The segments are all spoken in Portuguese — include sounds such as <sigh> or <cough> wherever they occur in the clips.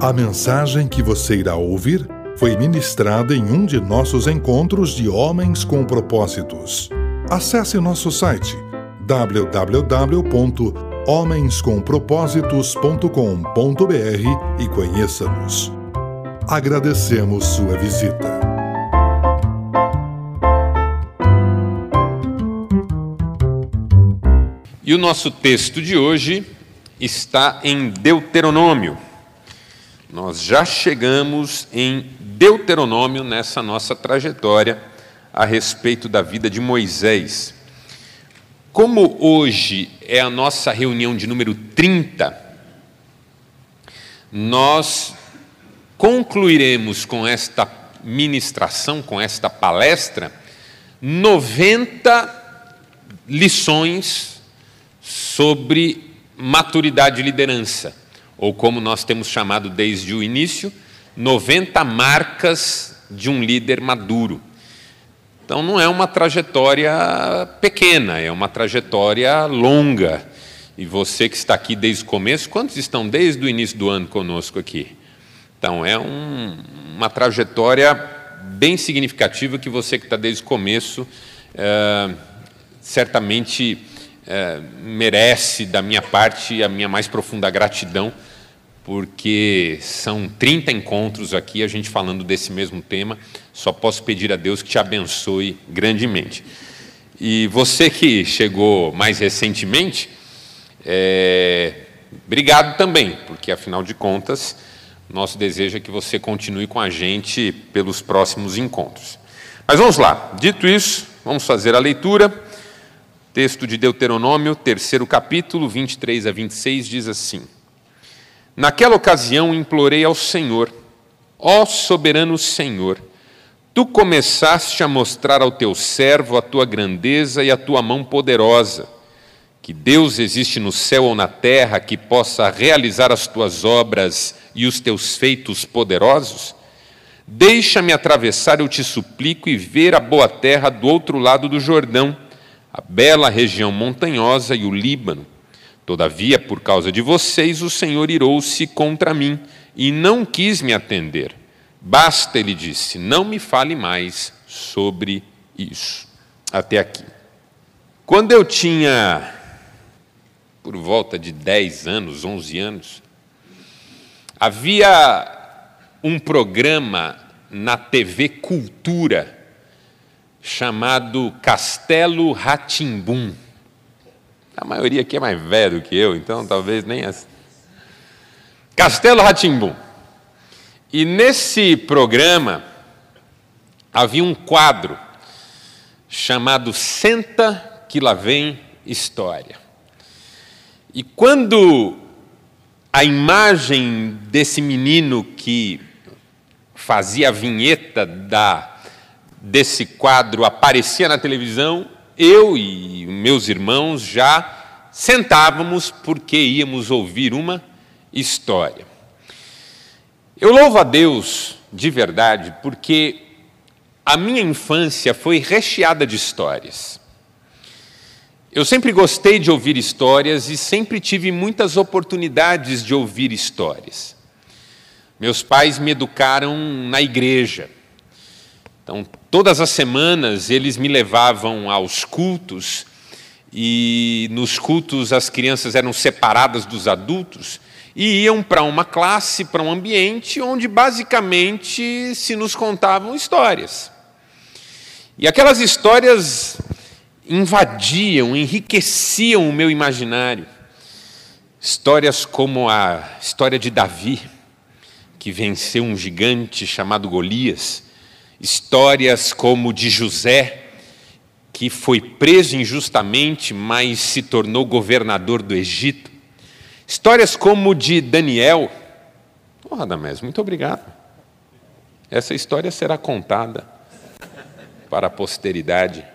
A mensagem que você irá ouvir foi ministrada em um de nossos encontros de Homens com Propósitos. Acesse nosso site www.homenscompropósitos.com.br e conheça-nos. Agradecemos sua visita. E o nosso texto de hoje está em Deuteronômio. Nós já chegamos em Deuteronômio nessa nossa trajetória a respeito da vida de Moisés. Como hoje é a nossa reunião de número 30, nós concluiremos com esta ministração, com esta palestra, 90 lições sobre maturidade e liderança, ou como nós temos chamado desde o início, 90 marcas de um líder maduro. Então não é uma trajetória pequena, é uma trajetória longa. E você que está aqui desde o começo, quantos estão desde o início do ano conosco aqui? Então é um, uma trajetória bem significativa que você que está desde o começo é, certamente é, merece da minha parte a minha mais profunda gratidão, porque são 30 encontros aqui, a gente falando desse mesmo tema. Só posso pedir a Deus que te abençoe grandemente. E você que chegou mais recentemente, é, obrigado também, porque afinal de contas, nosso desejo é que você continue com a gente pelos próximos encontros. Mas vamos lá, dito isso, vamos fazer a leitura. Texto de Deuteronômio, terceiro capítulo, 23 a 26, diz assim: Naquela ocasião implorei ao Senhor, ó soberano Senhor, tu começaste a mostrar ao teu servo a tua grandeza e a tua mão poderosa. Que Deus existe no céu ou na terra que possa realizar as tuas obras e os teus feitos poderosos? Deixa-me atravessar, eu te suplico, e ver a boa terra do outro lado do Jordão a bela região montanhosa e o Líbano. Todavia, por causa de vocês, o Senhor irou-se contra mim e não quis me atender. Basta, ele disse, não me fale mais sobre isso. Até aqui. Quando eu tinha por volta de 10 anos, 11 anos, havia um programa na TV Cultura chamado Castelo Ratimbum. A maioria aqui é mais velho que eu, então talvez nem assim. Castelo Ratimbum. E nesse programa havia um quadro chamado Senta que lá vem história. E quando a imagem desse menino que fazia a vinheta da desse quadro aparecia na televisão, eu e meus irmãos já sentávamos porque íamos ouvir uma história. Eu louvo a Deus de verdade porque a minha infância foi recheada de histórias. Eu sempre gostei de ouvir histórias e sempre tive muitas oportunidades de ouvir histórias. Meus pais me educaram na igreja. Então, todas as semanas eles me levavam aos cultos e nos cultos as crianças eram separadas dos adultos e iam para uma classe, para um ambiente onde basicamente se nos contavam histórias. E aquelas histórias invadiam, enriqueciam o meu imaginário. Histórias como a história de Davi, que venceu um gigante chamado Golias Histórias como de José, que foi preso injustamente, mas se tornou governador do Egito. Histórias como de Daniel. Oh, Radamés, muito obrigado. Essa história será contada para a posteridade.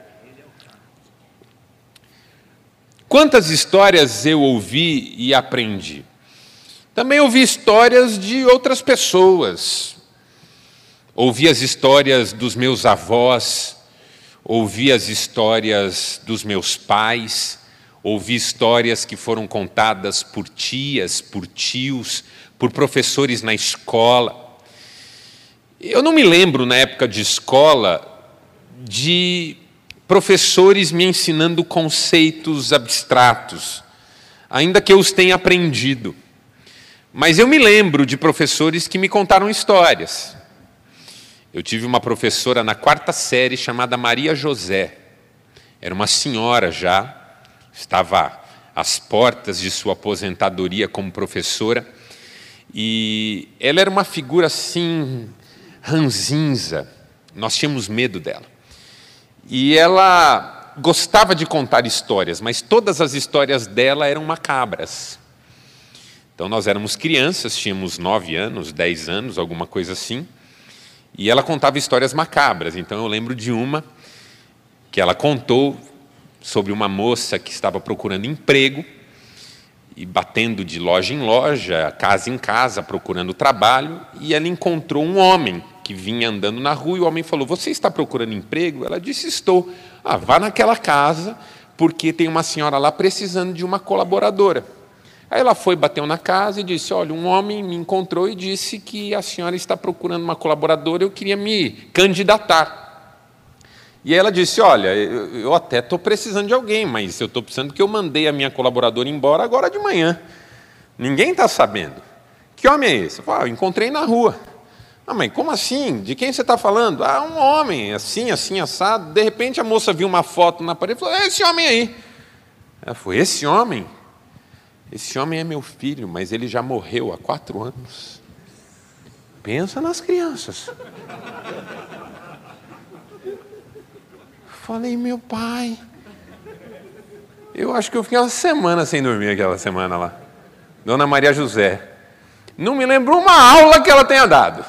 Quantas histórias eu ouvi e aprendi? Também ouvi histórias de outras pessoas, Ouvi as histórias dos meus avós, ouvi as histórias dos meus pais, ouvi histórias que foram contadas por tias, por tios, por professores na escola. Eu não me lembro, na época de escola, de professores me ensinando conceitos abstratos, ainda que eu os tenha aprendido. Mas eu me lembro de professores que me contaram histórias. Eu tive uma professora na quarta série chamada Maria José. Era uma senhora já, estava às portas de sua aposentadoria como professora, e ela era uma figura assim, ranzinza, nós tínhamos medo dela. E ela gostava de contar histórias, mas todas as histórias dela eram macabras. Então nós éramos crianças, tínhamos nove anos, dez anos, alguma coisa assim, e ela contava histórias macabras. Então eu lembro de uma que ela contou sobre uma moça que estava procurando emprego e batendo de loja em loja, casa em casa, procurando trabalho, e ela encontrou um homem que vinha andando na rua e o homem falou: Você está procurando emprego? Ela disse: Estou. Ah, vá naquela casa, porque tem uma senhora lá precisando de uma colaboradora. Aí ela foi, bateu na casa e disse: Olha, um homem me encontrou e disse que a senhora está procurando uma colaboradora, eu queria me candidatar. E ela disse: Olha, eu até estou precisando de alguém, mas eu estou precisando que eu mandei a minha colaboradora embora agora de manhã. Ninguém está sabendo. Que homem é esse? Eu, falei, ah, eu encontrei na rua. Ah, mãe, como assim? De quem você está falando? Ah, um homem, assim, assim, assado. De repente a moça viu uma foto na parede e falou: É esse homem aí. Ela falou: Esse homem? Esse homem é meu filho, mas ele já morreu há quatro anos. Pensa nas crianças. Falei, meu pai. Eu acho que eu fiquei uma semana sem dormir aquela semana lá. Dona Maria José. Não me lembro uma aula que ela tenha dado.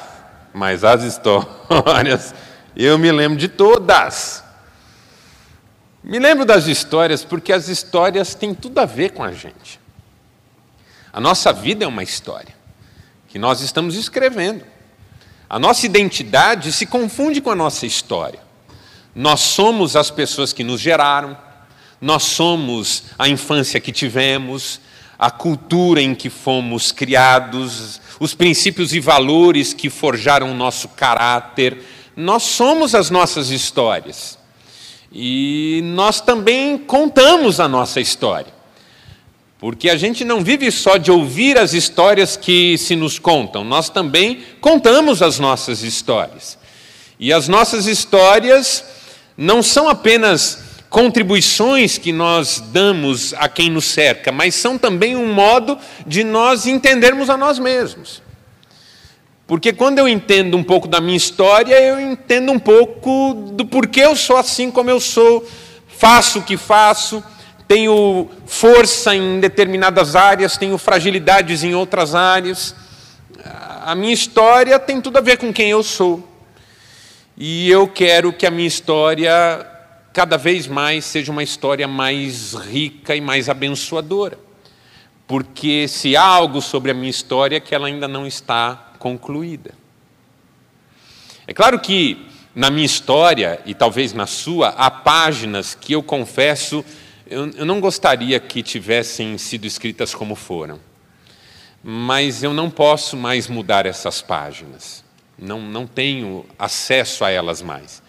Mas as histórias, eu me lembro de todas. Me lembro das histórias porque as histórias têm tudo a ver com a gente. A nossa vida é uma história que nós estamos escrevendo. A nossa identidade se confunde com a nossa história. Nós somos as pessoas que nos geraram, nós somos a infância que tivemos, a cultura em que fomos criados, os princípios e valores que forjaram o nosso caráter. Nós somos as nossas histórias. E nós também contamos a nossa história. Porque a gente não vive só de ouvir as histórias que se nos contam, nós também contamos as nossas histórias. E as nossas histórias não são apenas contribuições que nós damos a quem nos cerca, mas são também um modo de nós entendermos a nós mesmos. Porque quando eu entendo um pouco da minha história, eu entendo um pouco do porquê eu sou assim como eu sou, faço o que faço, tenho força em determinadas áreas, tenho fragilidades em outras áreas. A minha história tem tudo a ver com quem eu sou. E eu quero que a minha história, cada vez mais, seja uma história mais rica e mais abençoadora. Porque se há algo sobre a minha história, é que ela ainda não está concluída. É claro que na minha história, e talvez na sua, há páginas que eu confesso eu, eu não gostaria que tivessem sido escritas como foram, mas eu não posso mais mudar essas páginas, não, não tenho acesso a elas mais.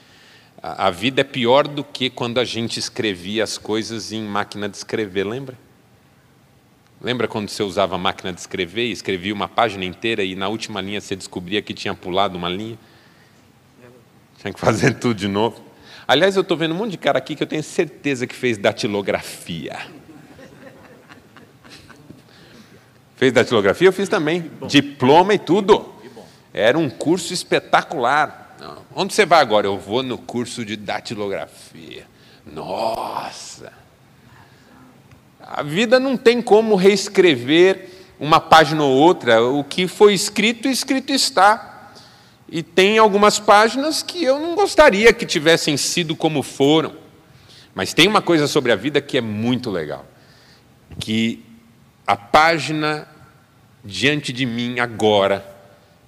A, a vida é pior do que quando a gente escrevia as coisas em máquina de escrever, lembra? Lembra quando você usava máquina de escrever e escrevia uma página inteira e na última linha você descobria que tinha pulado uma linha? Tinha que fazer tudo de novo. Aliás, eu estou vendo um monte de cara aqui que eu tenho certeza que fez datilografia. Fez datilografia? Eu fiz também. Diploma e tudo. Era um curso espetacular. Onde você vai agora? Eu vou no curso de datilografia. Nossa! A vida não tem como reescrever uma página ou outra. O que foi escrito, escrito está. E tem algumas páginas que eu não gostaria que tivessem sido como foram. Mas tem uma coisa sobre a vida que é muito legal. Que a página diante de mim agora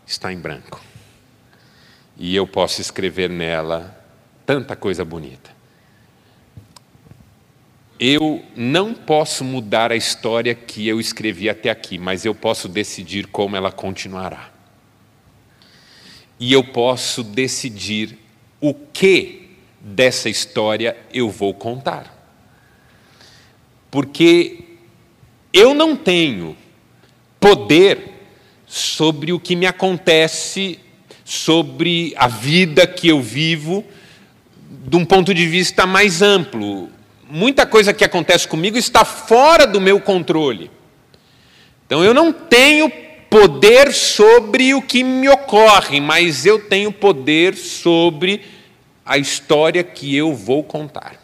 está em branco. E eu posso escrever nela tanta coisa bonita. Eu não posso mudar a história que eu escrevi até aqui, mas eu posso decidir como ela continuará. E eu posso decidir o que dessa história eu vou contar. Porque eu não tenho poder sobre o que me acontece, sobre a vida que eu vivo, de um ponto de vista mais amplo. Muita coisa que acontece comigo está fora do meu controle. Então eu não tenho poder sobre o que me ocorre, mas eu tenho poder sobre a história que eu vou contar.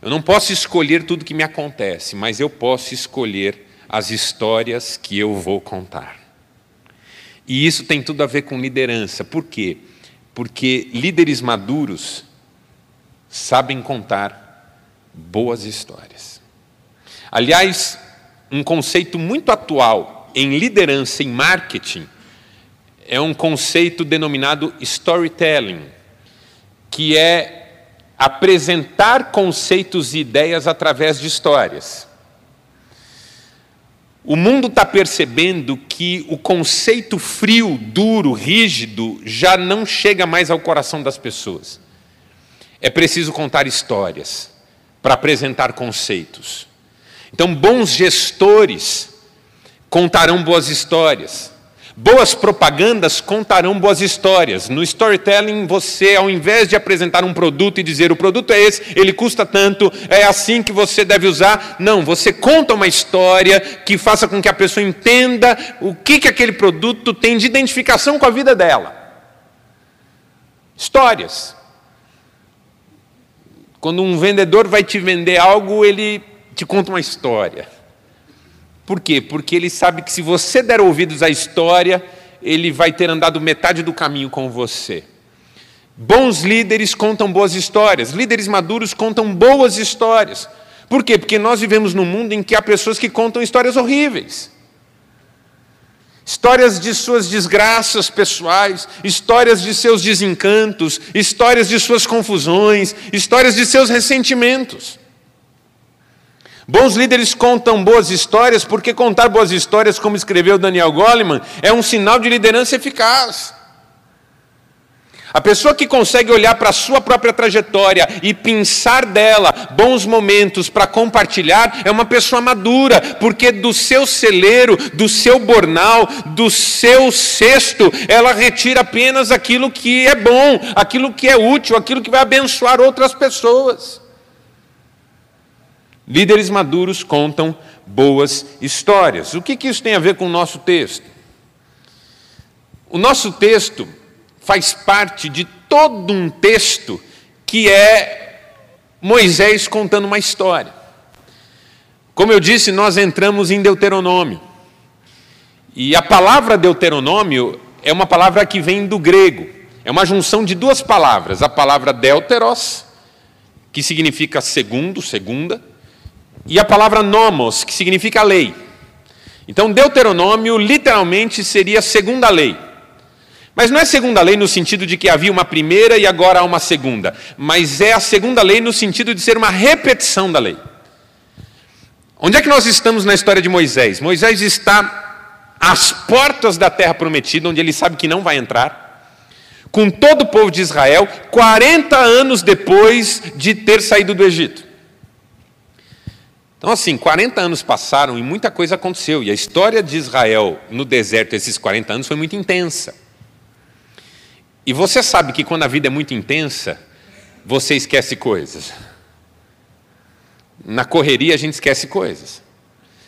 Eu não posso escolher tudo que me acontece, mas eu posso escolher as histórias que eu vou contar. E isso tem tudo a ver com liderança. Por quê? Porque líderes maduros sabem contar boas histórias. Aliás, um conceito muito atual em liderança e marketing é um conceito denominado storytelling, que é apresentar conceitos e ideias através de histórias. O mundo está percebendo que o conceito frio, duro, rígido já não chega mais ao coração das pessoas. É preciso contar histórias para apresentar conceitos. Então, bons gestores contarão boas histórias. Boas propagandas contarão boas histórias. No storytelling, você, ao invés de apresentar um produto e dizer o produto é esse, ele custa tanto, é assim que você deve usar, não, você conta uma história que faça com que a pessoa entenda o que, que aquele produto tem de identificação com a vida dela. Histórias. Quando um vendedor vai te vender algo, ele te conta uma história. Por quê? Porque ele sabe que se você der ouvidos à história, ele vai ter andado metade do caminho com você. Bons líderes contam boas histórias, líderes maduros contam boas histórias. Por quê? Porque nós vivemos num mundo em que há pessoas que contam histórias horríveis. Histórias de suas desgraças pessoais, histórias de seus desencantos, histórias de suas confusões, histórias de seus ressentimentos. Bons líderes contam boas histórias, porque contar boas histórias, como escreveu Daniel Goleman, é um sinal de liderança eficaz. A pessoa que consegue olhar para a sua própria trajetória e pensar dela bons momentos para compartilhar é uma pessoa madura, porque do seu celeiro, do seu bornal, do seu cesto, ela retira apenas aquilo que é bom, aquilo que é útil, aquilo que vai abençoar outras pessoas. Líderes maduros contam boas histórias. O que, que isso tem a ver com o nosso texto? O nosso texto faz parte de todo um texto que é Moisés contando uma história. Como eu disse, nós entramos em Deuteronômio. E a palavra Deuteronômio é uma palavra que vem do grego. É uma junção de duas palavras. A palavra deuteros, que significa segundo, segunda, e a palavra nomos, que significa lei. Então, Deuteronômio literalmente seria segunda lei. Mas não é segunda lei no sentido de que havia uma primeira e agora há uma segunda, mas é a segunda lei no sentido de ser uma repetição da lei. Onde é que nós estamos na história de Moisés? Moisés está às portas da terra prometida, onde ele sabe que não vai entrar, com todo o povo de Israel, 40 anos depois de ter saído do Egito. Então, assim, 40 anos passaram e muita coisa aconteceu. E a história de Israel no deserto, esses 40 anos, foi muito intensa. E você sabe que quando a vida é muito intensa, você esquece coisas. Na correria a gente esquece coisas.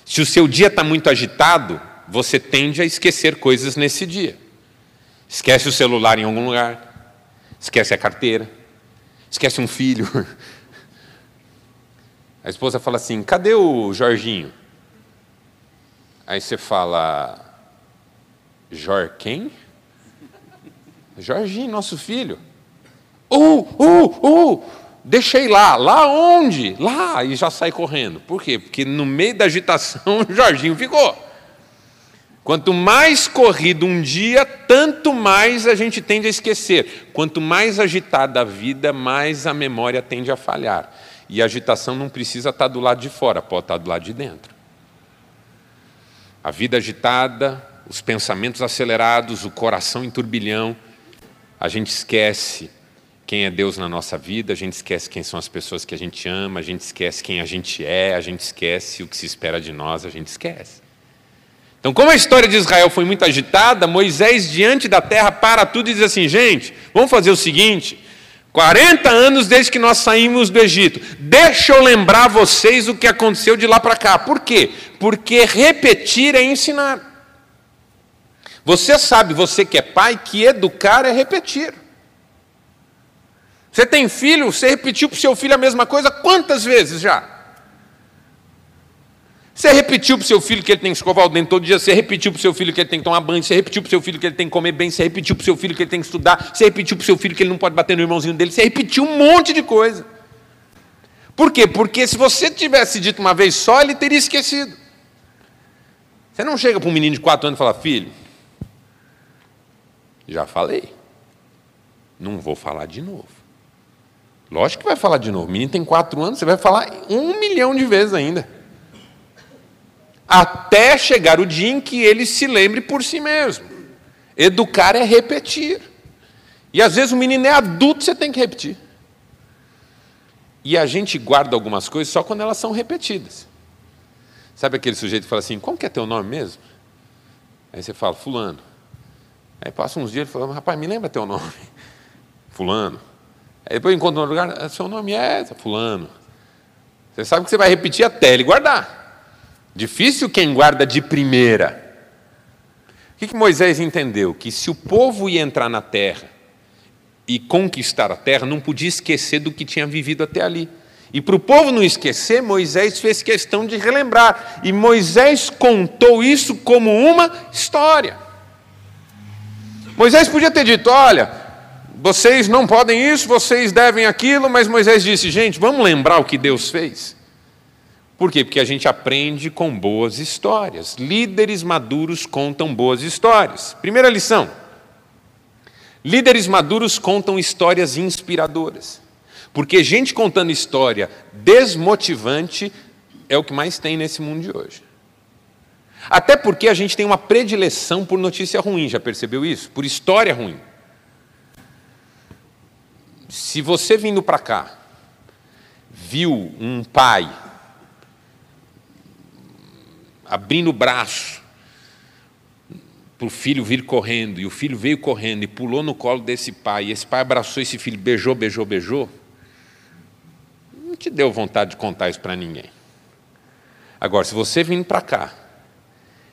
Se o seu dia está muito agitado, você tende a esquecer coisas nesse dia. Esquece o celular em algum lugar, esquece a carteira, esquece um filho, <laughs> A esposa fala assim: cadê o Jorginho? Aí você fala: Jor quem? Jorginho, nosso filho. Uh, uh, uh, deixei lá. Lá onde? Lá. E já sai correndo. Por quê? Porque no meio da agitação <laughs> o Jorginho ficou. Quanto mais corrido um dia, tanto mais a gente tende a esquecer. Quanto mais agitada a vida, mais a memória tende a falhar. E a agitação não precisa estar do lado de fora, pode estar do lado de dentro. A vida agitada, os pensamentos acelerados, o coração em turbilhão, a gente esquece quem é Deus na nossa vida, a gente esquece quem são as pessoas que a gente ama, a gente esquece quem a gente é, a gente esquece o que se espera de nós, a gente esquece. Então, como a história de Israel foi muito agitada, Moisés, diante da terra, para tudo e diz assim: gente, vamos fazer o seguinte. 40 anos desde que nós saímos do Egito. Deixa eu lembrar vocês o que aconteceu de lá para cá. Por quê? Porque repetir é ensinar. Você sabe, você que é pai, que educar é repetir. Você tem filho, você repetiu para o seu filho a mesma coisa quantas vezes já? Você repetiu para o seu filho que ele tem que escovar o dente todo dia, você repetiu para o seu filho que ele tem que tomar banho, você repetiu para o seu filho que ele tem que comer bem, você repetiu para o seu filho que ele tem que estudar, você repetiu para o seu filho que ele não pode bater no irmãozinho dele, você repetiu um monte de coisa. Por quê? Porque se você tivesse dito uma vez só, ele teria esquecido. Você não chega para um menino de quatro anos e fala, filho, já falei, não vou falar de novo. Lógico que vai falar de novo. O menino tem quatro anos, você vai falar um milhão de vezes ainda até chegar o dia em que ele se lembre por si mesmo. Educar é repetir. E às vezes o menino é adulto, você tem que repetir. E a gente guarda algumas coisas só quando elas são repetidas. Sabe aquele sujeito que fala assim: Como que é teu nome mesmo? Aí você fala: Fulano. Aí passa uns dias e fala: Rapaz, me lembra teu nome. <laughs> Fulano. Aí depois encontra um lugar: ah, Seu nome é Fulano. Você sabe que você vai repetir até ele guardar. Difícil quem guarda de primeira. O que, que Moisés entendeu? Que se o povo ia entrar na terra e conquistar a terra, não podia esquecer do que tinha vivido até ali. E para o povo não esquecer, Moisés fez questão de relembrar. E Moisés contou isso como uma história. Moisés podia ter dito: olha, vocês não podem isso, vocês devem aquilo, mas Moisés disse: gente, vamos lembrar o que Deus fez. Por quê? Porque a gente aprende com boas histórias. Líderes maduros contam boas histórias. Primeira lição: líderes maduros contam histórias inspiradoras. Porque gente contando história desmotivante é o que mais tem nesse mundo de hoje. Até porque a gente tem uma predileção por notícia ruim, já percebeu isso? Por história ruim. Se você vindo para cá viu um pai abrindo o braço para o filho vir correndo, e o filho veio correndo e pulou no colo desse pai, e esse pai abraçou esse filho, beijou, beijou, beijou, não te deu vontade de contar isso para ninguém. Agora, se você vindo para cá,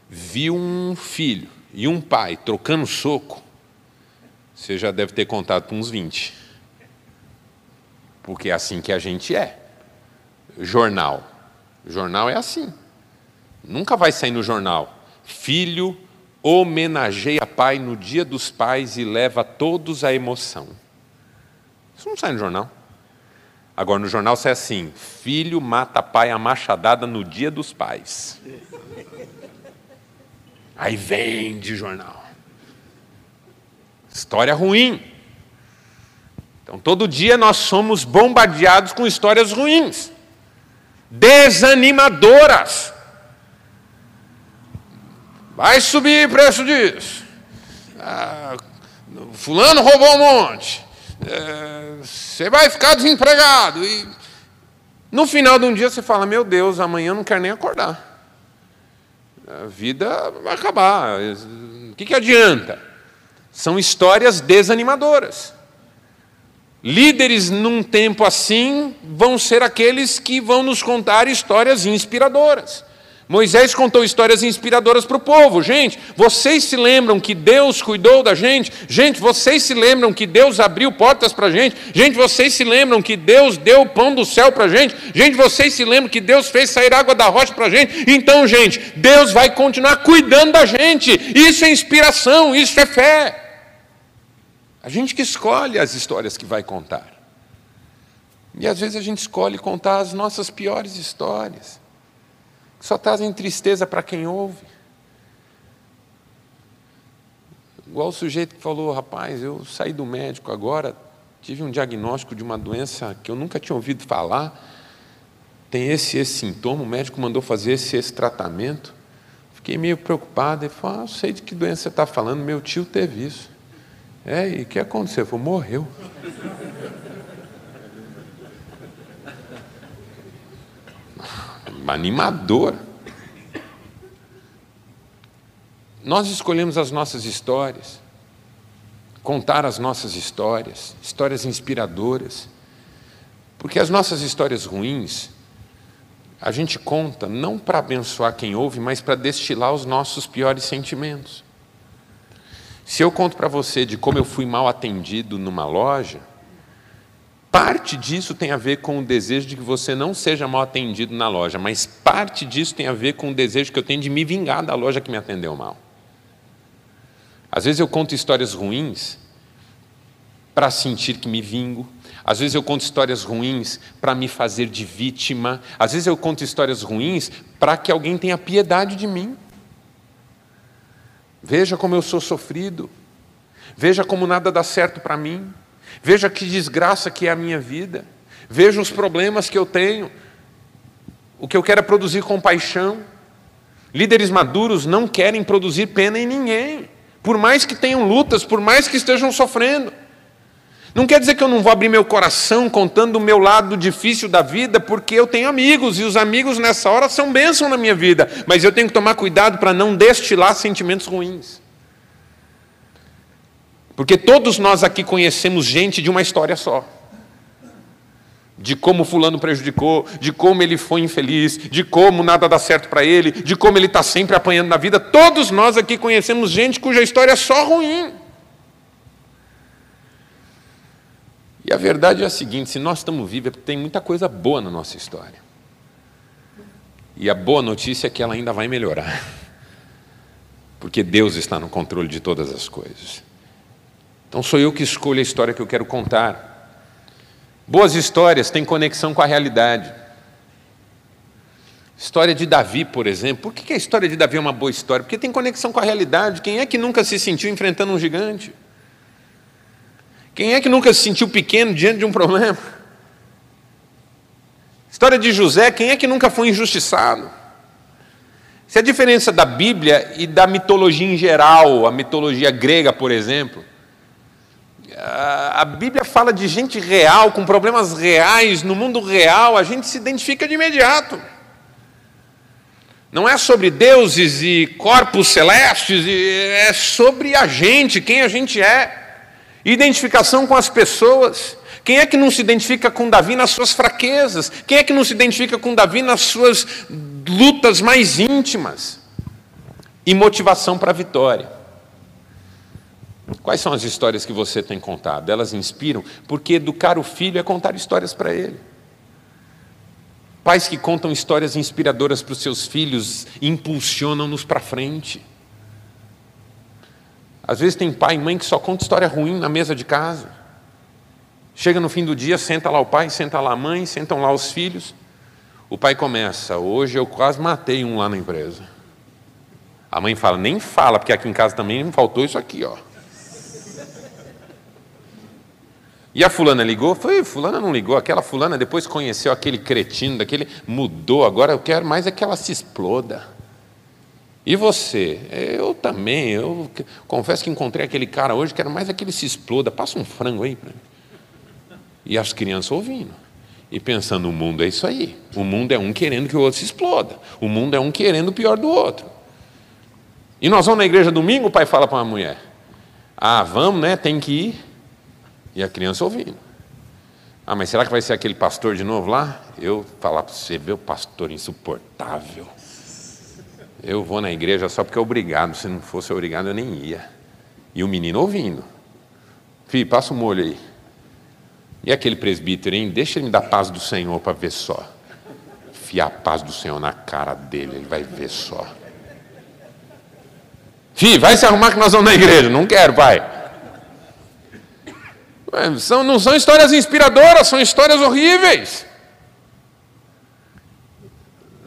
viu um filho e um pai trocando soco, você já deve ter contado para uns 20. Porque é assim que a gente é. Jornal. Jornal é assim. Nunca vai sair no jornal. Filho homenageia pai no dia dos pais e leva todos à emoção. Isso não sai no jornal. Agora, no jornal sai assim: filho mata pai a machadada no dia dos pais. Aí vende jornal. História ruim. Então, todo dia nós somos bombardeados com histórias ruins, desanimadoras. Vai subir o preço disso. Ah, fulano roubou um monte. É, você vai ficar desempregado. E no final de um dia você fala: Meu Deus, amanhã não quero nem acordar. A vida vai acabar. O que, que adianta? São histórias desanimadoras. Líderes num tempo assim vão ser aqueles que vão nos contar histórias inspiradoras. Moisés contou histórias inspiradoras para o povo. Gente, vocês se lembram que Deus cuidou da gente? Gente, vocês se lembram que Deus abriu portas para a gente? Gente, vocês se lembram que Deus deu o pão do céu para a gente? Gente, vocês se lembram que Deus fez sair água da rocha para a gente? Então, gente, Deus vai continuar cuidando da gente. Isso é inspiração, isso é fé. A gente que escolhe as histórias que vai contar. E às vezes a gente escolhe contar as nossas piores histórias só trazem tristeza para quem ouve. Igual o sujeito que falou, rapaz, eu saí do médico agora, tive um diagnóstico de uma doença que eu nunca tinha ouvido falar, tem esse esse sintoma, o médico mandou fazer esse esse tratamento. Fiquei meio preocupado. Ele falou: ah, sei de que doença você está falando, meu tio teve isso. É, e o que aconteceu? Falou: morreu. Animador. Nós escolhemos as nossas histórias, contar as nossas histórias, histórias inspiradoras, porque as nossas histórias ruins a gente conta não para abençoar quem ouve, mas para destilar os nossos piores sentimentos. Se eu conto para você de como eu fui mal atendido numa loja, parte disso tem a ver com o desejo de que você não seja mal atendido na loja, mas parte disso tem a ver com o desejo que eu tenho de me vingar da loja que me atendeu mal. Às vezes eu conto histórias ruins para sentir que me vingo, às vezes eu conto histórias ruins para me fazer de vítima. Às vezes eu conto histórias ruins para que alguém tenha piedade de mim. Veja como eu sou sofrido. Veja como nada dá certo para mim. Veja que desgraça que é a minha vida. Veja os problemas que eu tenho. O que eu quero é produzir compaixão. Líderes maduros não querem produzir pena em ninguém, por mais que tenham lutas, por mais que estejam sofrendo. Não quer dizer que eu não vou abrir meu coração contando o meu lado difícil da vida, porque eu tenho amigos, e os amigos nessa hora são bênção na minha vida, mas eu tenho que tomar cuidado para não destilar sentimentos ruins. Porque todos nós aqui conhecemos gente de uma história só. De como fulano prejudicou, de como ele foi infeliz, de como nada dá certo para ele, de como ele está sempre apanhando na vida. Todos nós aqui conhecemos gente cuja história é só ruim. E a verdade é a seguinte: se nós estamos vivos, é porque tem muita coisa boa na nossa história. E a boa notícia é que ela ainda vai melhorar. <laughs> Porque Deus está no controle de todas as coisas. Então sou eu que escolho a história que eu quero contar. Boas histórias têm conexão com a realidade. História de Davi, por exemplo. Por que a história de Davi é uma boa história? Porque tem conexão com a realidade. Quem é que nunca se sentiu enfrentando um gigante? Quem é que nunca se sentiu pequeno diante de um problema? História de José, quem é que nunca foi injustiçado? Se a diferença da Bíblia e da mitologia em geral, a mitologia grega, por exemplo, a Bíblia fala de gente real, com problemas reais, no mundo real, a gente se identifica de imediato. Não é sobre deuses e corpos celestes, é sobre a gente, quem a gente é. Identificação com as pessoas. Quem é que não se identifica com Davi nas suas fraquezas? Quem é que não se identifica com Davi nas suas lutas mais íntimas? E motivação para a vitória. Quais são as histórias que você tem contado? Elas inspiram, porque educar o filho é contar histórias para ele. Pais que contam histórias inspiradoras para os seus filhos impulsionam-nos para frente. Às vezes tem pai e mãe que só conta história ruim na mesa de casa. Chega no fim do dia, senta lá o pai, senta lá a mãe, sentam lá os filhos. O pai começa: Hoje eu quase matei um lá na empresa. A mãe fala: Nem fala, porque aqui em casa também faltou isso aqui, ó. E a fulana ligou? Foi, fulana não ligou. Aquela fulana depois conheceu aquele cretino, daquele mudou. Agora eu quero mais é que ela se exploda. E você? Eu também. Eu confesso que encontrei aquele cara hoje, quero mais é que ele se exploda. Passa um frango aí para mim. E as crianças ouvindo. E pensando, o mundo é isso aí. O mundo é um querendo que o outro se exploda. O mundo é um querendo o pior do outro. E nós vamos na igreja domingo, o pai fala para uma mulher: Ah, vamos, né? Tem que ir. E a criança ouvindo. Ah, mas será que vai ser aquele pastor de novo lá? Eu falar para você, o pastor insuportável. Eu vou na igreja só porque é obrigado. Se não fosse obrigado, eu nem ia. E o menino ouvindo. Filho, passa o um molho aí. E aquele presbítero, hein? Deixa ele me dar paz do Senhor para ver só. Fia a paz do Senhor na cara dele, ele vai ver só. Filho, vai se arrumar que nós vamos na igreja. Não quero, pai. São, não são histórias inspiradoras, são histórias horríveis.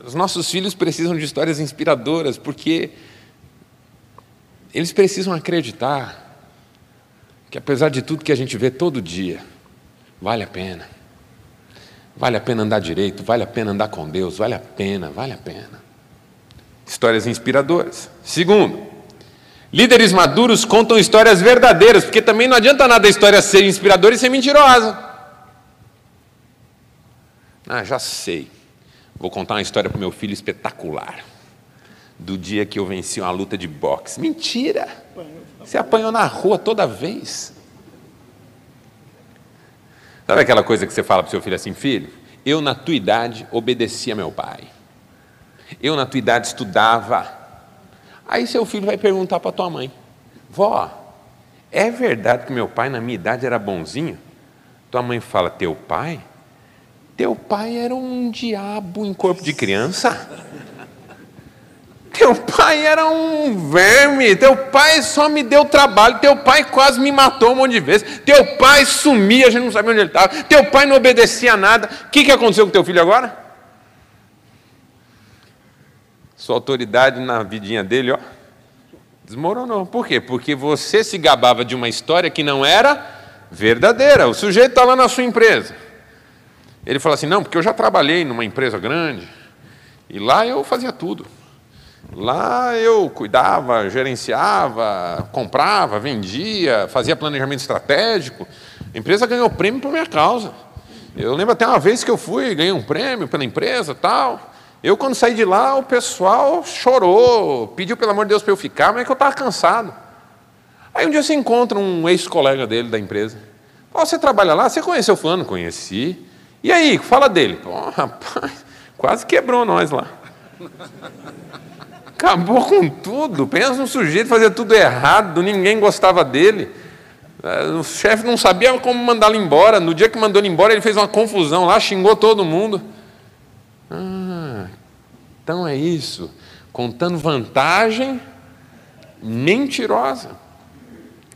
Os nossos filhos precisam de histórias inspiradoras, porque eles precisam acreditar que, apesar de tudo que a gente vê todo dia, vale a pena. Vale a pena andar direito, vale a pena andar com Deus, vale a pena, vale a pena. Histórias inspiradoras. Segundo, líderes maduros contam histórias verdadeiras, porque também não adianta nada a história ser inspiradora e ser mentirosa. Ah, já sei. Vou contar uma história para meu filho espetacular. Do dia que eu venci uma luta de boxe. Mentira! Você apanhou na rua toda vez. Sabe aquela coisa que você fala para o seu filho assim, filho? Eu, na tua idade, obedecia meu pai. Eu, na tua idade, estudava. Aí seu filho vai perguntar para tua mãe: Vó, é verdade que meu pai, na minha idade, era bonzinho? Tua mãe fala: Teu pai? Teu pai era um diabo em corpo de criança? Teu pai era um verme, teu pai só me deu trabalho, teu pai quase me matou um monte de vezes, teu pai sumia, a gente não sabia onde ele estava, teu pai não obedecia a nada. O que, que aconteceu com teu filho agora? Sua autoridade na vidinha dele, ó, desmoronou. Por quê? Porque você se gabava de uma história que não era verdadeira. O sujeito está lá na sua empresa. Ele fala assim: não, porque eu já trabalhei numa empresa grande e lá eu fazia tudo. Lá eu cuidava, gerenciava, comprava, vendia, fazia planejamento estratégico. A empresa ganhou prêmio por minha causa. Eu lembro até uma vez que eu fui, ganhei um prêmio pela empresa tal. Eu, quando saí de lá, o pessoal chorou, pediu pelo amor de Deus para eu ficar, mas é que eu estava cansado. Aí um dia você encontra um ex-colega dele da empresa. Oh, você trabalha lá? Você conheceu o fulano? Conheci. E aí, fala dele. Pô, rapaz, quase quebrou nós lá. Acabou com tudo. Pensa num sujeito fazia tudo errado, ninguém gostava dele. É, o chefe não sabia como mandá-lo embora. No dia que mandou ele embora, ele fez uma confusão lá, xingou todo mundo. Ah, então é isso. Contando vantagem mentirosa.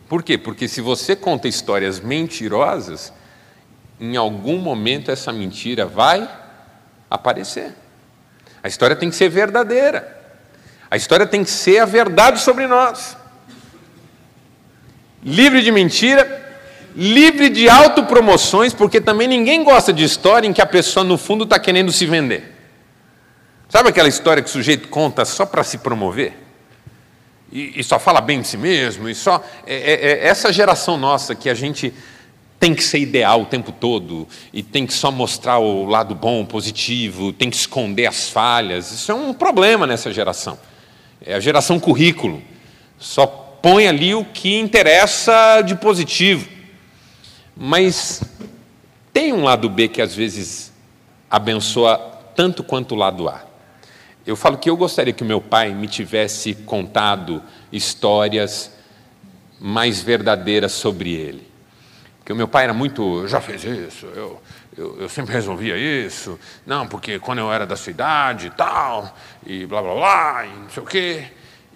Por quê? Porque se você conta histórias mentirosas, em algum momento essa mentira vai aparecer. A história tem que ser verdadeira. A história tem que ser a verdade sobre nós. Livre de mentira, livre de autopromoções, porque também ninguém gosta de história em que a pessoa, no fundo, está querendo se vender. Sabe aquela história que o sujeito conta só para se promover? E, e, só fala bem de si mesmo, e só. É, é, é essa geração nossa que a gente tem que ser ideal o tempo todo, e tem que só mostrar o lado bom, positivo, tem que esconder as falhas. Isso é um problema nessa geração. É a geração currículo. Só põe ali o que interessa de positivo. Mas tem um lado B que às vezes abençoa tanto quanto o lado A. Eu falo que eu gostaria que o meu pai me tivesse contado histórias mais verdadeiras sobre ele. Porque o meu pai era muito, já fez isso, eu, eu, eu, sempre resolvia isso, não, porque quando eu era da cidade e tal, e blá blá blá, e não sei o quê.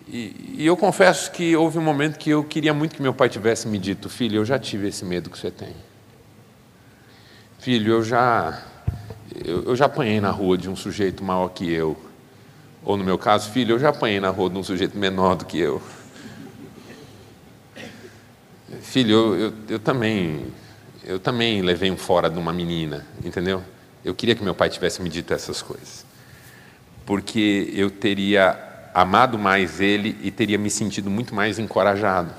E, e, eu confesso que houve um momento que eu queria muito que meu pai tivesse me dito, filho, eu já tive esse medo que você tem. Filho, eu já, eu, eu já apanhei na rua de um sujeito maior que eu. Ou no meu caso, filho, eu já apanhei na rua de um sujeito menor do que eu. Filho, eu, eu, eu também eu também levei um fora de uma menina, entendeu? Eu queria que meu pai tivesse me dito essas coisas. Porque eu teria amado mais ele e teria me sentido muito mais encorajado.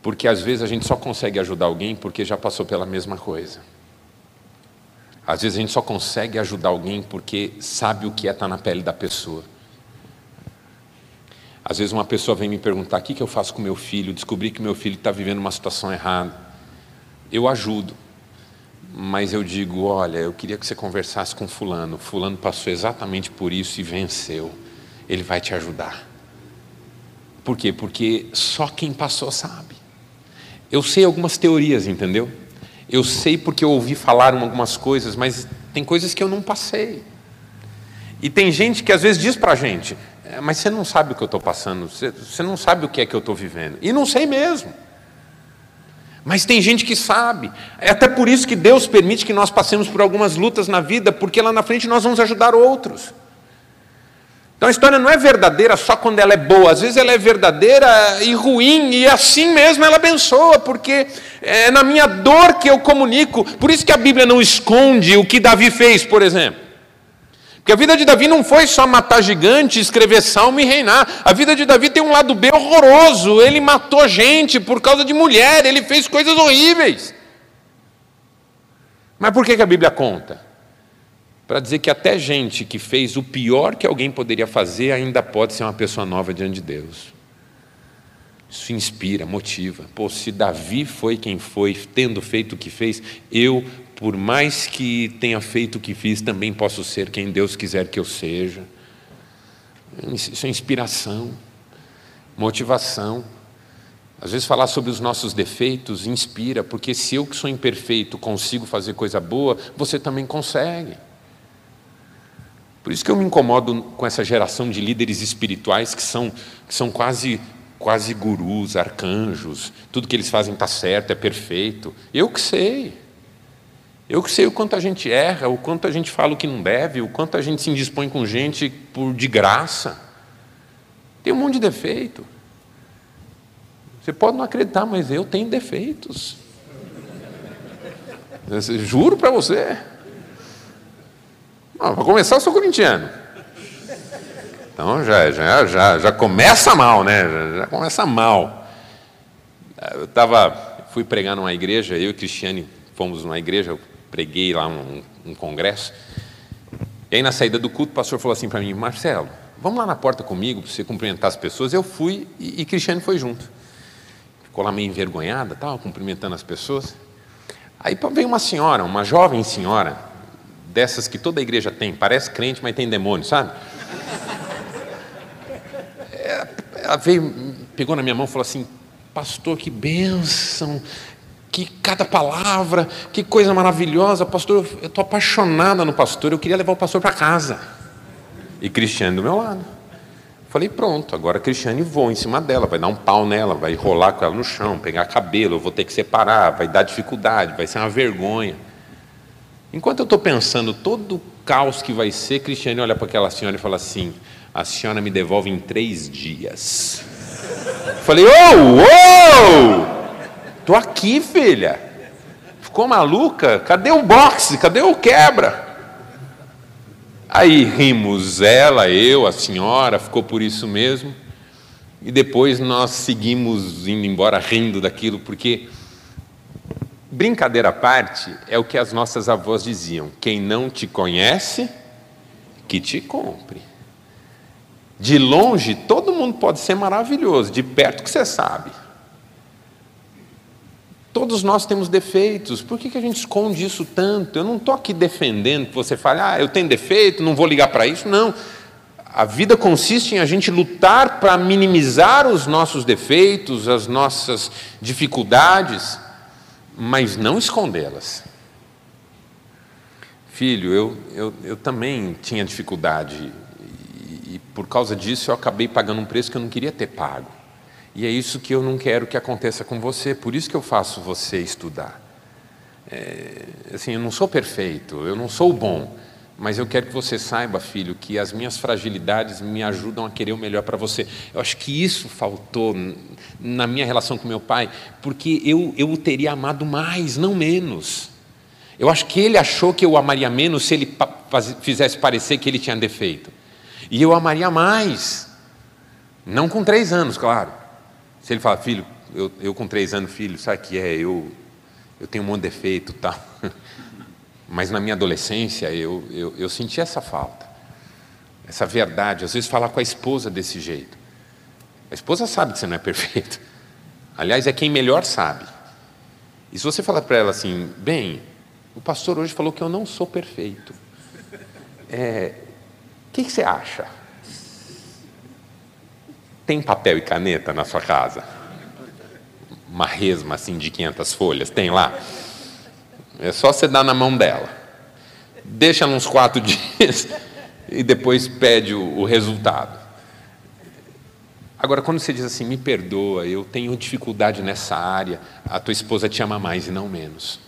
Porque às vezes a gente só consegue ajudar alguém porque já passou pela mesma coisa. Às vezes a gente só consegue ajudar alguém porque sabe o que é estar na pele da pessoa. Às vezes uma pessoa vem me perguntar: o que eu faço com meu filho? Descobri que meu filho está vivendo uma situação errada eu ajudo. Mas eu digo, olha, eu queria que você conversasse com fulano. Fulano passou exatamente por isso e venceu. Ele vai te ajudar. Por quê? Porque só quem passou sabe. Eu sei algumas teorias, entendeu? Eu sei porque eu ouvi falar algumas coisas, mas tem coisas que eu não passei. E tem gente que às vezes diz para a gente, é, mas você não sabe o que eu estou passando, você não sabe o que é que eu estou vivendo. E não sei mesmo. Mas tem gente que sabe. É até por isso que Deus permite que nós passemos por algumas lutas na vida, porque lá na frente nós vamos ajudar outros. Então a história não é verdadeira só quando ela é boa, às vezes ela é verdadeira e ruim, e assim mesmo ela abençoa, porque é na minha dor que eu comunico. Por isso que a Bíblia não esconde o que Davi fez, por exemplo. Porque a vida de Davi não foi só matar gigante, escrever salmo e reinar. A vida de Davi tem um lado B horroroso. Ele matou gente por causa de mulher, ele fez coisas horríveis. Mas por que, que a Bíblia conta? Para dizer que até gente que fez o pior que alguém poderia fazer ainda pode ser uma pessoa nova diante de Deus. Isso inspira, motiva. Pô, se Davi foi quem foi, tendo feito o que fez, eu, por mais que tenha feito o que fiz, também posso ser quem Deus quiser que eu seja. Isso é inspiração, motivação. Às vezes falar sobre os nossos defeitos inspira, porque se eu que sou imperfeito consigo fazer coisa boa, você também consegue. Por isso que eu me incomodo com essa geração de líderes espirituais que são, que são quase, quase gurus, arcanjos, tudo que eles fazem está certo, é perfeito. Eu que sei. Eu que sei o quanto a gente erra, o quanto a gente fala o que não deve, o quanto a gente se indispõe com gente por de graça. Tem um monte de defeito. Você pode não acreditar, mas eu tenho defeitos. Juro para você. Para começar, eu sou corintiano. Então já, já, já, já começa mal, né? Já, já começa mal. Eu tava, fui pregar numa igreja, eu e Cristiane fomos numa igreja, eu preguei lá um, um congresso. E aí na saída do culto, o pastor falou assim para mim, Marcelo, vamos lá na porta comigo para você cumprimentar as pessoas. Eu fui e, e Cristiane foi junto. Ficou lá meio envergonhada, tal, cumprimentando as pessoas. Aí veio uma senhora, uma jovem senhora, dessas que toda igreja tem, parece crente, mas tem demônio, sabe? É, ela veio, pegou na minha mão e falou assim: Pastor, que bênção, que cada palavra, que coisa maravilhosa, pastor. Eu estou apaixonada no pastor, eu queria levar o pastor para casa. E Cristiane do meu lado. Falei, pronto, agora a Cristiane voa em cima dela, vai dar um pau nela, vai rolar com ela no chão, pegar cabelo, eu vou ter que separar, vai dar dificuldade, vai ser uma vergonha. Enquanto eu estou pensando todo o caos que vai ser, Cristiane olha para aquela senhora e fala assim: a senhora me devolve em três dias. Falei, ô, oh, ô, tô aqui, filha. Ficou maluca? Cadê o boxe? Cadê o quebra? Aí rimos, ela, eu, a senhora, ficou por isso mesmo. E depois nós seguimos indo embora rindo daquilo, porque Brincadeira à parte é o que as nossas avós diziam: quem não te conhece, que te compre. De longe, todo mundo pode ser maravilhoso, de perto que você sabe. Todos nós temos defeitos, por que, que a gente esconde isso tanto? Eu não estou aqui defendendo que você fale, ah, eu tenho defeito, não vou ligar para isso. Não. A vida consiste em a gente lutar para minimizar os nossos defeitos, as nossas dificuldades mas não escondê-las. Filho, eu, eu, eu também tinha dificuldade e, e por causa disso eu acabei pagando um preço que eu não queria ter pago. E é isso que eu não quero que aconteça com você, por isso que eu faço você estudar. É, assim, eu não sou perfeito, eu não sou bom, mas eu quero que você saiba, filho, que as minhas fragilidades me ajudam a querer o melhor para você. Eu acho que isso faltou na minha relação com meu pai, porque eu, eu o teria amado mais, não menos. Eu acho que ele achou que eu amaria menos se ele fizesse parecer que ele tinha defeito. E eu amaria mais. Não com três anos, claro. Se ele fala, filho, eu, eu com três anos, filho, sabe o que é? Eu, eu tenho um monte de defeito tal. <laughs> Mas na minha adolescência eu, eu, eu senti essa falta, essa verdade. Às vezes falar com a esposa desse jeito. A esposa sabe que você não é perfeito. Aliás, é quem melhor sabe. E se você falar para ela assim, bem, o pastor hoje falou que eu não sou perfeito. É, o que, que você acha? Tem papel e caneta na sua casa? Uma resma assim de 500 folhas? Tem lá? É só você dar na mão dela. Deixa uns quatro <laughs> dias e depois pede o, o resultado. Agora, quando você diz assim, me perdoa, eu tenho dificuldade nessa área, a tua esposa te ama mais e não menos.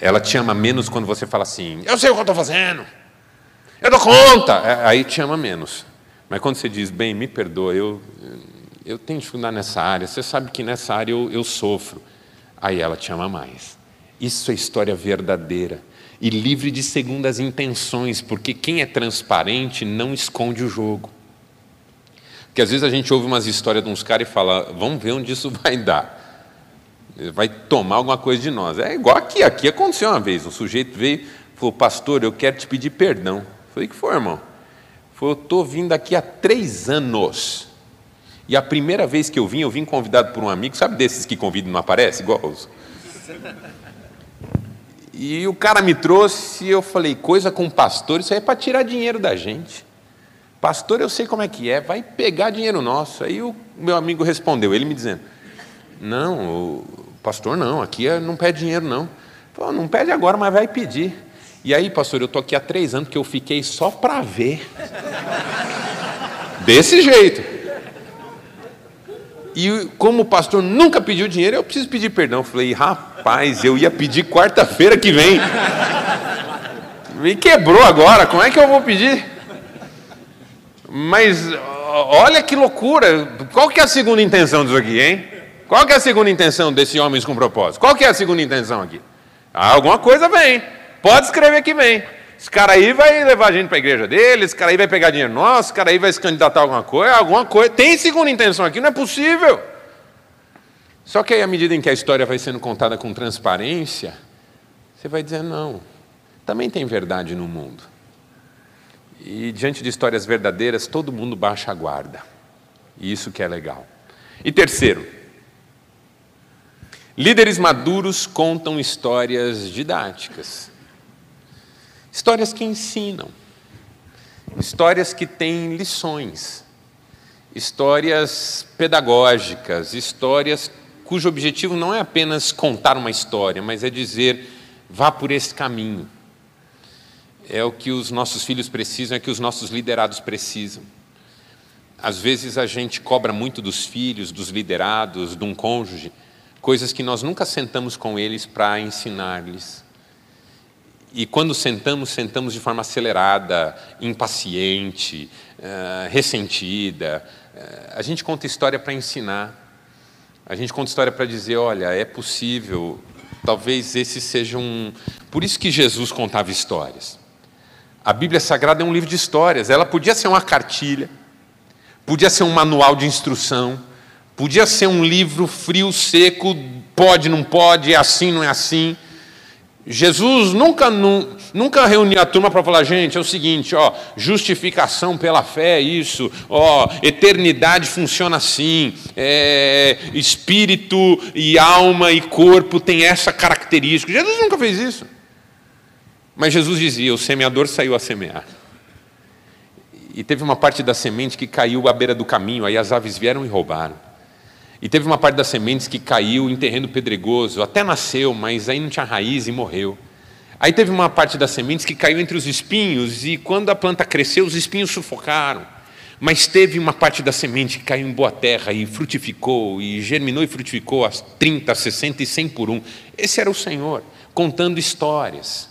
Ela te ama menos quando você fala assim, eu sei o que eu estou fazendo, Eu dou conta! É, aí te ama menos. Mas quando você diz, bem, me perdoa, eu, eu tenho dificuldade nessa área, você sabe que nessa área eu, eu sofro. Aí ela te ama mais. Isso é história verdadeira. E livre de segundas intenções, porque quem é transparente não esconde o jogo. Porque às vezes a gente ouve umas histórias de uns caras e fala, vamos ver onde isso vai dar. Vai tomar alguma coisa de nós. É igual aqui, aqui aconteceu uma vez. Um sujeito veio e falou, pastor, eu quero te pedir perdão. Eu falei, que foi, irmão? Falei, eu estou vindo aqui há três anos. E a primeira vez que eu vim, eu vim convidado por um amigo, sabe desses que convidam e não aparece? Igual os... E o cara me trouxe e eu falei, coisa com pastor, isso aí é para tirar dinheiro da gente. Pastor, eu sei como é que é, vai pegar dinheiro nosso. Aí o meu amigo respondeu, ele me dizendo, não, pastor não, aqui é, não pede dinheiro não. Falei, não pede agora, mas vai pedir. E aí, pastor, eu estou aqui há três anos que eu fiquei só para ver. Desse jeito. E como o pastor nunca pediu dinheiro, eu preciso pedir perdão. Falei, rapaz, eu ia pedir quarta-feira que vem. Me quebrou agora, como é que eu vou pedir? Mas olha que loucura. Qual que é a segunda intenção disso aqui, hein? Qual que é a segunda intenção desse homens com propósito? Qual que é a segunda intenção aqui? Ah, alguma coisa vem. Pode escrever que vem. Esse cara aí vai levar a gente para a igreja dele, esse cara aí vai pegar dinheiro nosso, esse cara aí vai se candidatar a alguma coisa, alguma coisa. Tem segunda intenção aqui, não é possível. Só que aí, à medida em que a história vai sendo contada com transparência, você vai dizer: não, também tem verdade no mundo. E diante de histórias verdadeiras, todo mundo baixa a guarda. E isso que é legal. E terceiro, líderes maduros contam histórias didáticas. Histórias que ensinam, histórias que têm lições, histórias pedagógicas, histórias cujo objetivo não é apenas contar uma história, mas é dizer: vá por esse caminho. É o que os nossos filhos precisam, é o que os nossos liderados precisam. Às vezes a gente cobra muito dos filhos, dos liderados, de um cônjuge, coisas que nós nunca sentamos com eles para ensinar-lhes. E quando sentamos, sentamos de forma acelerada, impaciente, uh, ressentida. Uh, a gente conta história para ensinar. A gente conta história para dizer: olha, é possível. Talvez esse seja um. Por isso que Jesus contava histórias. A Bíblia Sagrada é um livro de histórias. Ela podia ser uma cartilha, podia ser um manual de instrução, podia ser um livro frio, seco, pode, não pode, é assim, não é assim. Jesus nunca, nunca reunia a turma para falar, gente, é o seguinte, ó, justificação pela fé é isso, ó, eternidade funciona assim, é, espírito e alma e corpo tem essa característica. Jesus nunca fez isso. Mas Jesus dizia: o semeador saiu a semear. E teve uma parte da semente que caiu à beira do caminho, aí as aves vieram e roubaram. E teve uma parte das sementes que caiu em terreno pedregoso, até nasceu, mas aí não tinha raiz e morreu. Aí teve uma parte das sementes que caiu entre os espinhos, e quando a planta cresceu, os espinhos sufocaram. Mas teve uma parte da semente que caiu em boa terra e frutificou, e germinou e frutificou às 30, 60 e 100 por um. Esse era o Senhor, contando histórias.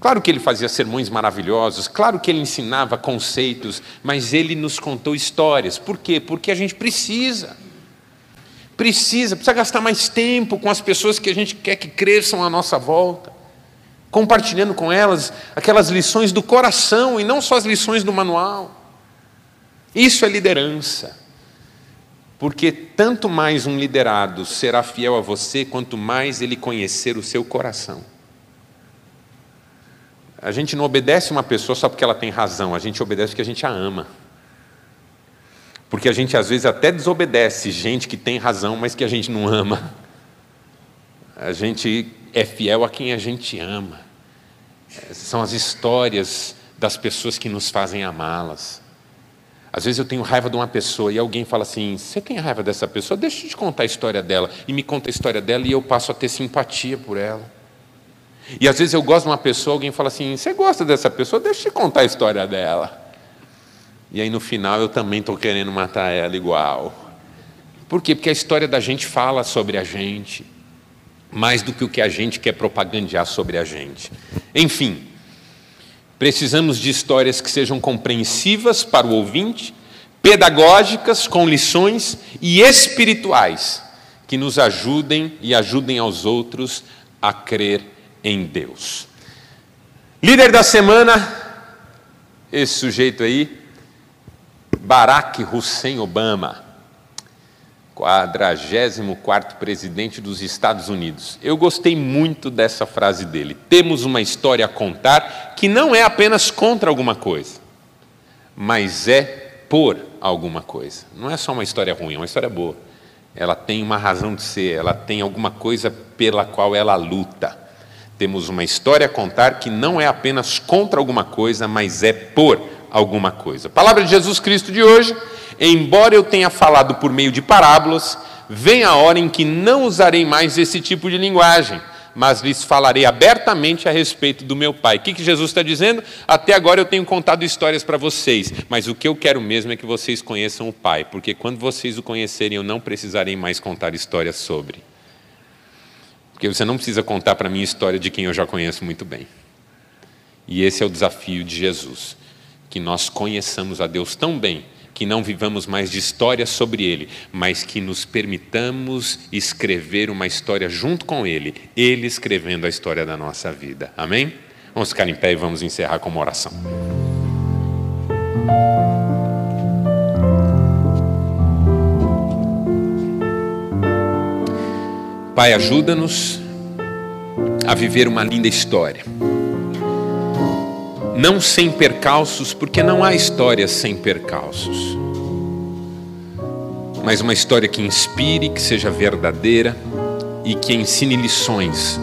Claro que ele fazia sermões maravilhosos, claro que ele ensinava conceitos, mas ele nos contou histórias. Por quê? Porque a gente precisa precisa, precisa gastar mais tempo com as pessoas que a gente quer que cresçam à nossa volta, compartilhando com elas aquelas lições do coração e não só as lições do manual. Isso é liderança. Porque tanto mais um liderado será fiel a você, quanto mais ele conhecer o seu coração. A gente não obedece uma pessoa só porque ela tem razão, a gente obedece porque a gente a ama. Porque a gente às vezes até desobedece gente que tem razão, mas que a gente não ama. A gente é fiel a quem a gente ama. São as histórias das pessoas que nos fazem amá-las. Às vezes eu tenho raiva de uma pessoa e alguém fala assim: Você tem raiva dessa pessoa? Deixa eu te contar a história dela. E me conta a história dela e eu passo a ter simpatia por ela. E às vezes eu gosto de uma pessoa, alguém fala assim: Você gosta dessa pessoa? Deixa eu te contar a história dela. E aí no final eu também estou querendo matar ela igual. Por quê? Porque a história da gente fala sobre a gente, mais do que o que a gente quer propagandear sobre a gente. Enfim, Precisamos de histórias que sejam compreensivas para o ouvinte, pedagógicas, com lições e espirituais, que nos ajudem e ajudem aos outros a crer em Deus. Líder da semana, esse sujeito aí, Barack Hussein Obama, 44 presidente dos Estados Unidos. Eu gostei muito dessa frase dele. Temos uma história a contar que não é apenas contra alguma coisa, mas é por alguma coisa. Não é só uma história ruim, é uma história boa. Ela tem uma razão de ser, ela tem alguma coisa pela qual ela luta. Temos uma história a contar que não é apenas contra alguma coisa, mas é por alguma coisa. A palavra de Jesus Cristo de hoje, embora eu tenha falado por meio de parábolas, vem a hora em que não usarei mais esse tipo de linguagem, mas lhes falarei abertamente a respeito do meu Pai. O que, que Jesus está dizendo? Até agora eu tenho contado histórias para vocês, mas o que eu quero mesmo é que vocês conheçam o Pai, porque quando vocês o conhecerem, eu não precisarei mais contar histórias sobre. Porque você não precisa contar para mim história de quem eu já conheço muito bem. E esse é o desafio de Jesus que nós conheçamos a Deus tão bem que não vivamos mais de histórias sobre Ele, mas que nos permitamos escrever uma história junto com Ele, Ele escrevendo a história da nossa vida. Amém? Vamos ficar em pé e vamos encerrar com uma oração. Pai, ajuda-nos a viver uma linda história não sem percalços, porque não há história sem percalços, mas uma história que inspire, que seja verdadeira e que ensine lições,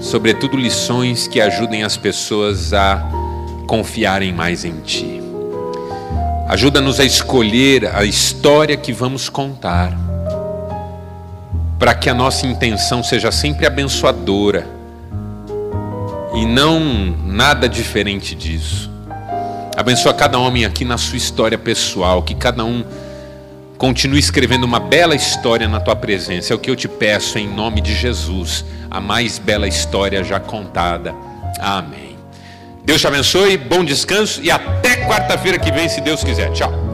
sobretudo lições que ajudem as pessoas a confiarem mais em Ti. Ajuda-nos a escolher a história que vamos contar, para que a nossa intenção seja sempre abençoadora e não nada diferente disso. Abençoa cada homem aqui na sua história pessoal, que cada um continue escrevendo uma bela história na tua presença. É o que eu te peço em nome de Jesus, a mais bela história já contada. Amém. Deus te abençoe, bom descanso e até quarta-feira que vem, se Deus quiser. Tchau.